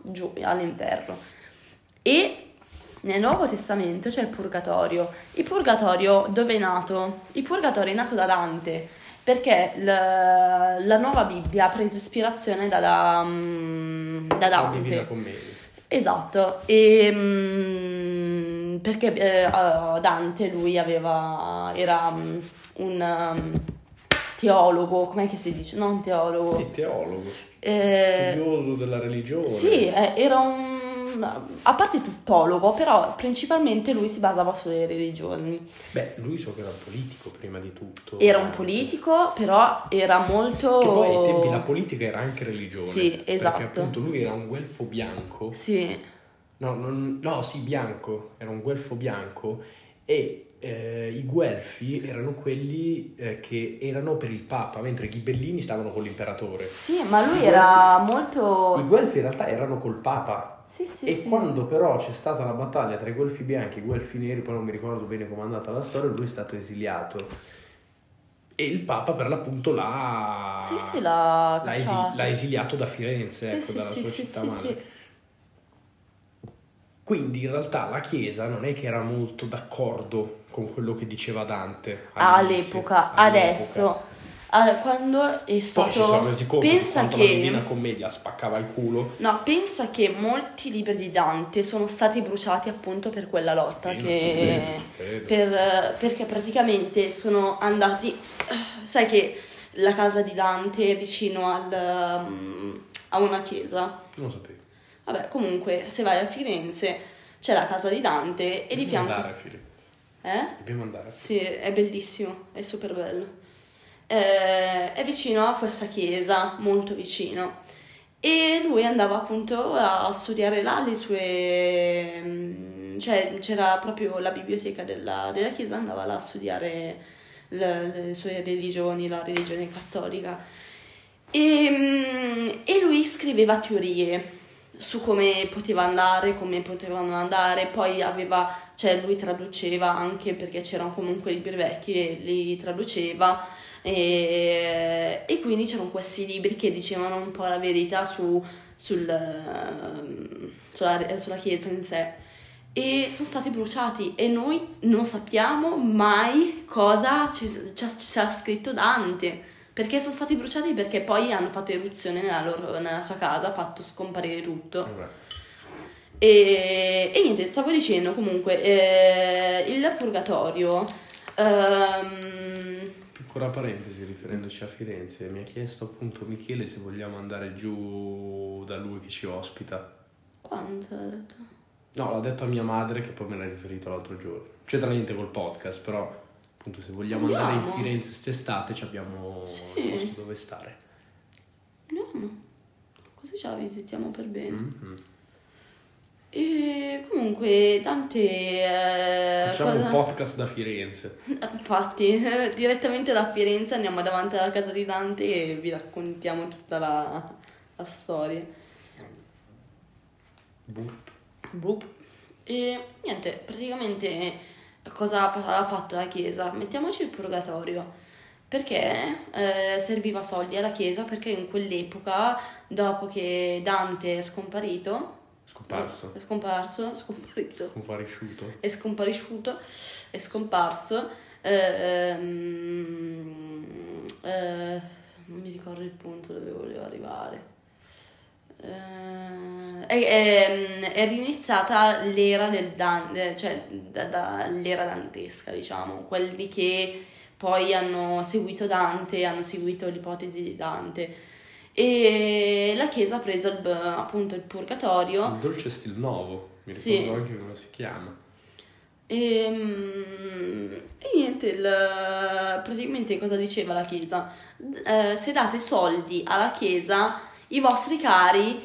giù all'inferno. E nel Nuovo Testamento c'è il purgatorio. Il purgatorio dove è nato? Il purgatorio è nato da Dante, perché la, la nuova Bibbia ha preso ispirazione da, da, mm, da Dante. Esatto, e, mm, perché eh, uh, Dante lui aveva, era mm, un um, teologo, com'è che si dice? Non teologo. Sì, teologo, Eh, studioso della religione. sì, eh, era un... a parte tuttologo, però principalmente lui si basava sulle religioni. Beh, lui so che era un politico prima di tutto. Era un politico, però era molto... Che poi ai tempi la politica era anche religione. Sì, esatto. Perché appunto lui era un guelfo bianco. Sì, No, non- no, sì, bianco. Era un guelfo bianco. E eh, i guelfi erano quelli eh, che erano per il Papa, mentre i ghibellini stavano con l'imperatore. sì, ma lui era I molto... guelfi in realtà erano col Papa. Sì, sì, e sì. quando però c'è stata la battaglia tra i guelfi bianchi e i guelfi neri, poi non mi ricordo bene com'è andata la storia, lui è stato esiliato. E il Papa per l'appunto l'ha, Sì, sì, l'ha l'ha, esi- l'ha esiliato da Firenze, Sì, ecco, sì, dalla sì, sua sì, città sì, madre. sì. Quindi in realtà la Chiesa non è che era molto d'accordo con quello che diceva Dante all'epoca, adesso, eh, quando è stato... pensa di quanto la che... Commedia spaccava il culo. No, pensa che molti libri di Dante sono stati bruciati appunto per quella lotta, Sì, che... ci credo, per- perché praticamente sono andati... Sai che la casa di Dante è vicino al, mm, a una chiesa? Non lo sapevo. Vabbè, comunque, se vai a Firenze c'è la casa di Dante e di Dobbiamo fianco... andare a Firenze. Eh? Dobbiamo andare. Sì, è bellissimo, è super bello. Eh, è vicino a questa chiesa, molto vicino. E lui andava appunto a studiare là le sue... mm, cioè c'era proprio la biblioteca della, della chiesa, andava là a studiare le, le sue religioni, la religione cattolica. E, mm, e lui scriveva teorie su come poteva andare, come potevano andare, poi aveva, cioè lui traduceva anche perché c'erano comunque libri vecchi e li traduceva e, e quindi c'erano questi libri che dicevano un po' la verità su, sul, ehm, sulla, sulla chiesa in sé e sono stati bruciati e noi non sappiamo mai cosa ci, ci ha scritto Dante perché sono stati bruciati perché poi hanno fatto eruzione nella, loro, nella sua casa, ha fatto scomparire tutto. E, e niente, stavo dicendo comunque, eh, il purgatorio, ehm, Piccola parentesi riferendoci a Firenze, mi ha chiesto appunto Michele se vogliamo andare giù da lui che ci ospita. Quando l'ha detto? No, l'ha detto a mia madre che poi me l'ha riferito l'altro giorno. C'entra niente col podcast, però appunto se vogliamo andare in Andiamo. Firenze quest'estate ci abbiamo Sì. un posto dove stare. Andiamo. Così la visitiamo per bene. Mhm. E comunque Dante... eh, Facciamo cosa- un podcast da Firenze. Infatti, direttamente da Firenze andiamo davanti alla casa di Dante e vi raccontiamo tutta la, la storia. Burp. Boop. E niente, praticamente cosa ha fatto la chiesa? Mettiamoci il purgatorio. Perché eh, serviva soldi alla chiesa? Perché in quell'epoca, dopo che Dante è scomparito, Scomparso. è scomparso, scomparito, Comparisciuto. è scomparisciuto, è scomparso. ehm, eh, non mi ricordo il punto dove volevo arrivare. Eh, è, è, riniziata l'era del Dan- eh, cioè da- da- l'era dantesca, diciamo, quelli che poi hanno seguito Dante, hanno seguito l'ipotesi di Dante. E la Chiesa ha preso il, appunto il purgatorio Il dolce stil nuovo. Mi Sì. ricordo anche come si chiama. E, mm, e niente, il- praticamente cosa diceva la Chiesa? Eh, se date soldi alla Chiesa, i vostri cari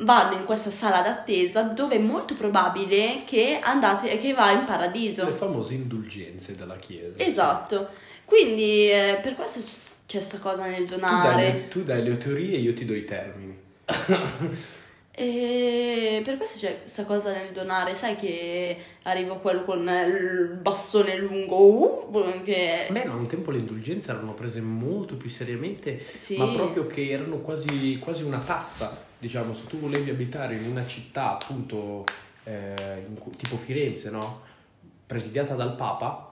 vanno in questa sala d'attesa dove è molto probabile che andate che va in Le paradiso. famose indulgenze della Chiesa. Esatto. Quindi eh, per questo c'è questa cosa nel Tu dai, donare. tu dai le teorie e io ti do i termini. E per questo c'è questa cosa nel donare, sai che arriva quello con il bastone lungo, uh, che Beh, ma un tempo le indulgenze erano prese molto più seriamente, Sì. ma proprio che erano quasi, quasi una tassa. Diciamo, se tu volevi abitare in una città, appunto, eh, in tipo Firenze, no? Presidiata dal Papa,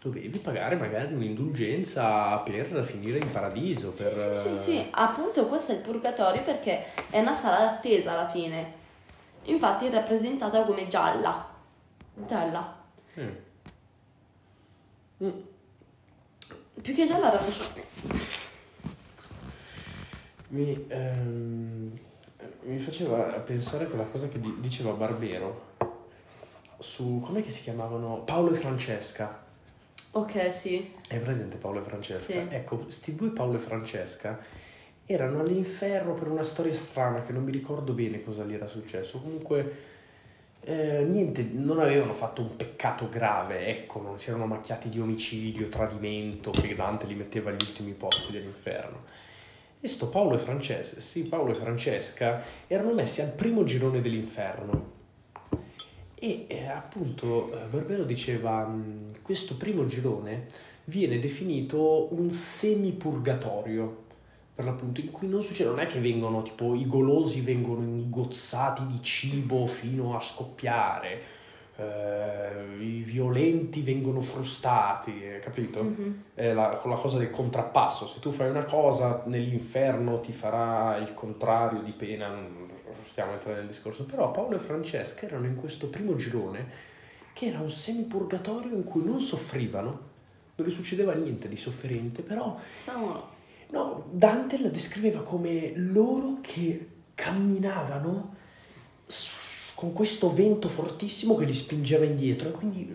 dovevi pagare magari un'indulgenza per finire in paradiso. Sì, per, sì, sì, sì, appunto questo è il purgatorio perché è una sala d'attesa alla fine. Infatti è rappresentata come gialla. Gialla. eh. Mm. Più che gialla arancione. Mi, ehm, mi faceva pensare a quella cosa che di- diceva Barbero su come si chiamavano Paolo e Francesca. Ok, sì. È presente Paolo e Francesca? Sì. Ecco, questi due Paolo e Francesca erano all'inferno per una storia strana che non mi ricordo bene cosa gli era successo. Comunque, eh, niente, non avevano fatto un peccato grave, ecco, non si erano macchiati di omicidio, tradimento, che Dante li metteva agli ultimi posti dell'inferno. E sto Paolo e Francesca, sì, Paolo e Francesca erano messi al primo girone dell'inferno. E eh, appunto eh, Barbero diceva, mh, questo primo girone viene definito un semipurgatorio, per l'appunto, in cui non succede, non è che vengono, tipo, i golosi vengono ingozzati di cibo fino a scoppiare, eh, i violenti vengono frustati, eh, capito? Mhm. È la, con la cosa del contrappasso, se tu fai una cosa nell'inferno ti farà il contrario di pena, non stiamo entrando nel discorso, però Paolo e Francesca erano in questo primo girone che era un semipurgatorio in cui non soffrivano, non gli succedeva niente di sofferente, però Siamo no, Dante la descriveva come loro che camminavano con questo vento fortissimo che li spingeva indietro e quindi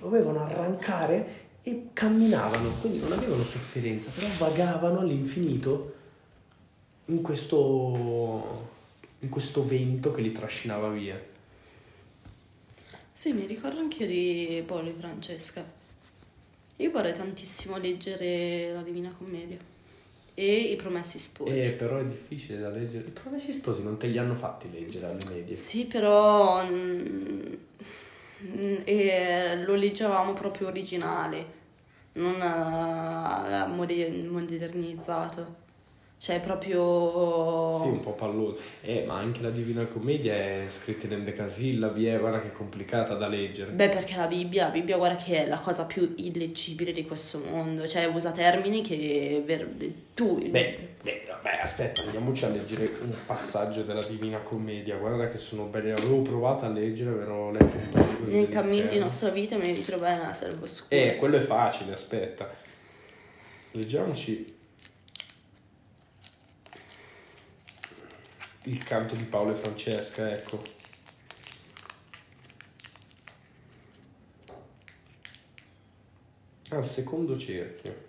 dovevano arrancare e camminavano, quindi non avevano sofferenza, però vagavano all'infinito in questo, in questo vento che li trascinava via. Sì, mi ricordo anch'io di e Francesca. Io vorrei tantissimo leggere La Divina Commedia e I Promessi Sposi. Eh, però è difficile da leggere. I promessi sposi non te li hanno fatti leggere alle medie. Sì, però mm, mm, e lo leggevamo proprio originale, non eh, moder- modernizzato. Cioè, proprio... Sì, un po' palloso. Eh, ma anche la Divina Commedia è scritta in endecasillabi, eh, guarda che è complicata da leggere. Beh, perché la Bibbia, la Bibbia, guarda che è la cosa più illeggibile di questo mondo. Cioè, usa termini che ver- tu... Beh, beh, vabbè, aspetta, andiamoci a leggere un passaggio della Divina Commedia. Guarda che sono belli. Avevo provato a leggere, avevo letto un po' di cose. Nel cammino di nostra vita mi ritrovai nella serva oscura. Eh, quello è facile, aspetta. Leggiamoci il canto di Paolo e Francesca, ecco. Al secondo cerchio.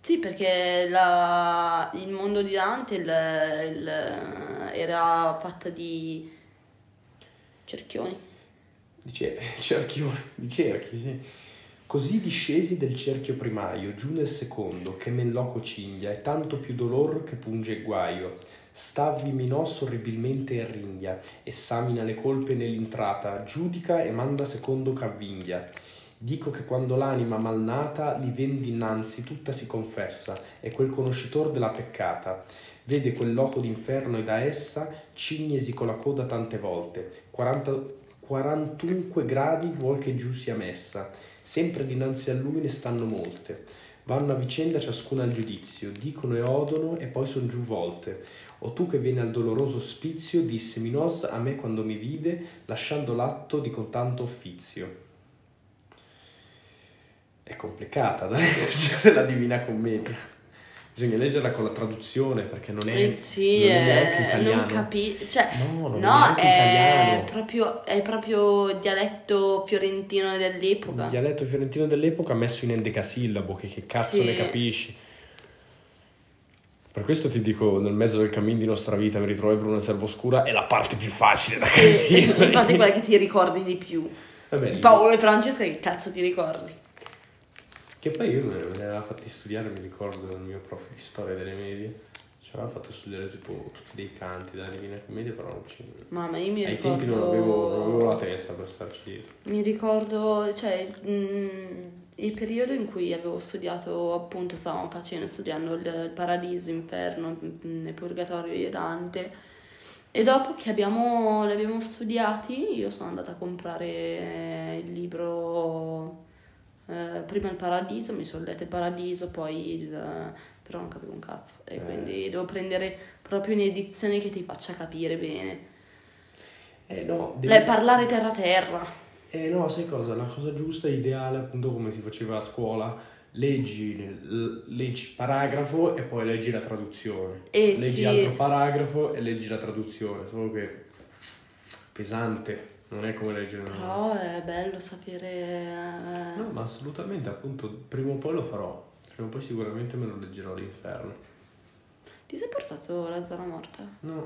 Sì, perché la- il mondo di Dante il- il- era fatto di cerchioni. Di, cer- cerchio, di cerchi, sì. Così discesi del cerchio primaio, giù nel secondo, che men loco cinghia, e tanto più dolor che punge guaio. Stavi minos orribilmente e ringhia, esamina le colpe nell'intrata, giudica e manda secondo c'avvinghia. Dico che quando l'anima malnata li vende innanzi tutta si confessa, e quel conoscitor della peccata. Vede quel loco d'inferno e da essa cignesi con la coda tante volte. 40, 41 gradi vuol che giù sia messa. Sempre dinanzi a lui ne stanno molte. Vanno a vicenda ciascuna al giudizio, dicono e odono e poi son giù volte. O tu che vieni al doloroso ospizio, disse Minos a me quando mi vide, lasciando l'atto di con tanto offizio. È complicata da leggere la Divina Commedia. Bisogna leggerla con la traduzione perché non è, Eh sì, non è neanche eh, italiano. non capi... Cioè, No, non è no, è italiano. proprio, è proprio dialetto fiorentino dell'epoca. Il dialetto fiorentino dell'epoca messo in endecasillabo, che, che cazzo Sì. ne capisci? Per questo ti dico, nel mezzo del cammin di nostra vita mi ritrovai per una serva oscura, è la parte più facile da capire. infatti quella che ti ricordi di più. Vabbè, Paolo e Francesca che cazzo ti ricordi? Che poi io me ne aveva fatti studiare, mi ricordo, dal mio prof di storia delle medie. Ci aveva fatto studiare tipo tutti dei canti della Divina Commedia, però non ci... Mamma, io mi Ai ricordo... tempi non avevo, non avevo la testa per starci dietro. Mi ricordo, cioè, mh, il periodo in cui avevo studiato, appunto, stavamo facendo, studiando il, il paradiso, l'inferno, mh, il purgatorio di Dante. E dopo che abbiamo, li abbiamo studiati, io sono andata a comprare il libro, eh, prima il paradiso, mi sono letto il paradiso, poi il... però non capivo un cazzo. E Eh. quindi devo prendere proprio un'edizione che ti faccia capire bene. Eh no, devi- Lei parlare terra terra. Eh no, sai cosa? La cosa giusta, ideale, appunto come si faceva a scuola, leggi, l- leggi paragrafo e poi leggi la traduzione. Eh, leggi sì. altro paragrafo e leggi la traduzione, solo che pesante, non è come leggere una... Però è bello sapere. eh, No, ma assolutamente, appunto, prima o poi lo farò. Prima o poi sicuramente me lo leggerò all'inferno. Ti sei portato la zona morta? No.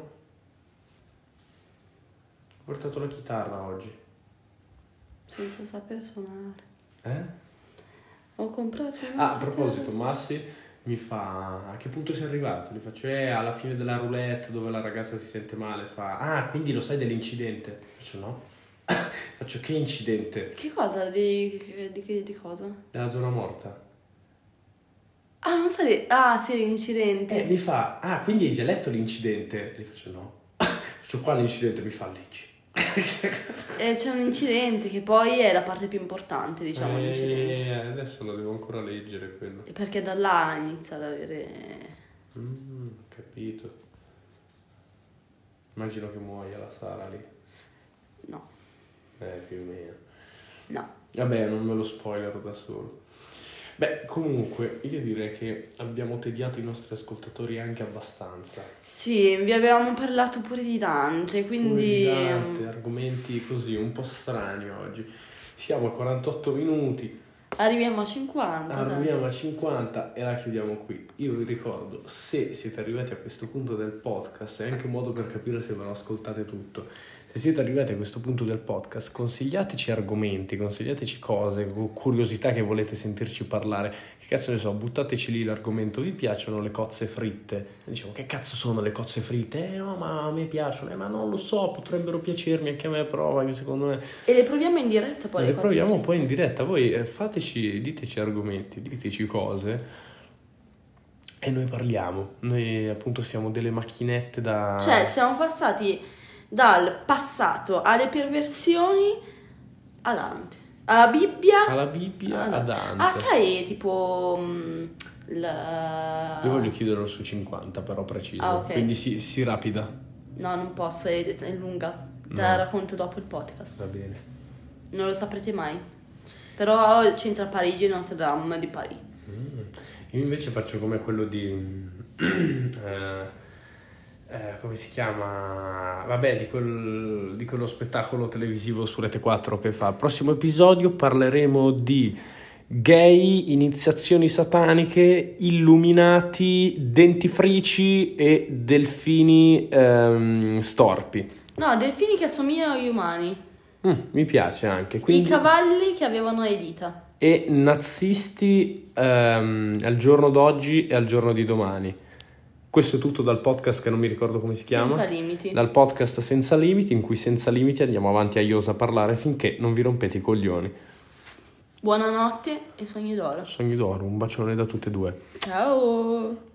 Ho portato la chitarra oggi. Senza saper suonare. Eh? Ho comprato. Ah, a proposito, Massi mi fa a che punto sei arrivato? Gli faccio eh alla fine della roulette dove la ragazza si sente male fa ah quindi lo sai dell'incidente faccio no faccio che incidente Che cosa? Di, di, di, di cosa? della zona morta Ah, non sai. Ah, sì, l'incidente. e mi fa ah quindi hai già letto l'incidente e gli faccio no faccio qua l'incidente mi fa leggi E c'è un incidente che poi è la parte più importante, diciamo, l'incidente. eh, adesso lo devo ancora leggere quello Perché da là inizia ad avere. mm, capito immagino che muoia la Sara lì No, eh più o meno no. Vabbè, non me lo spoiler da solo. Beh, comunque, io direi che abbiamo tediato i nostri ascoltatori anche abbastanza. Sì, vi avevamo parlato pure di Dante, quindi. Pure di Dante, argomenti così un po' strani oggi. Siamo a 48 minuti, Arriviamo a 50. dai. arriviamo a 50 e la chiudiamo qui. Io vi ricordo, se siete arrivati a questo punto del podcast, è anche un modo per capire se ve lo ascoltate tutto. Se siete arrivati a questo punto del podcast, consigliateci argomenti, consigliateci cose, cu- curiosità che volete sentirci parlare. Che cazzo ne so, buttateci lì l'argomento. Vi piacciono le cozze fritte? Diciamo, che cazzo sono le cozze fritte? Eh no, ma a me piacciono. Eh, ma non lo so, potrebbero piacermi anche a me, prova che secondo me... E le proviamo in diretta poi. le cose proviamo fritte. poi in diretta. Voi eh, fateci, diteci argomenti, diteci cose. E noi parliamo, noi appunto siamo delle macchinette da... Cioè, siamo passati dal passato alle perversioni a Dante. Alla Bibbia. alla Bibbia, a Dante. Ah, sai, tipo... mm, la- Io voglio chiuderlo su 50 però preciso, Ah, ok. quindi si, si rapida, No, non posso, è, è lunga. Te No. la racconto dopo il va podcast. bene. Non lo saprete mai. Però c'entra Parigi e Notre Dame di Parigi. Mm. Io invece faccio come quello di... eh, eh, come si chiama? Vabbè, di, quel- di quello spettacolo televisivo su Rete 4 che fa. Prossimo episodio parleremo di gay, iniziazioni sataniche, illuminati, dentifrici e delfini ehm, storpi. No, delfini che assomigliano agli umani. Mm, mi piace anche. Quindi... I cavalli che avevano le dita. e nazisti ehm, al giorno d'oggi e al giorno di domani. Questo è tutto dal podcast che non mi ricordo come si chiama. Senza limiti. Dal podcast Senza Limiti, in cui senza limiti andiamo avanti a iosa a parlare finché non vi rompete i coglioni. Buonanotte e sogni d'oro. Sogni d'oro, un bacione da tutte e due. Ciao.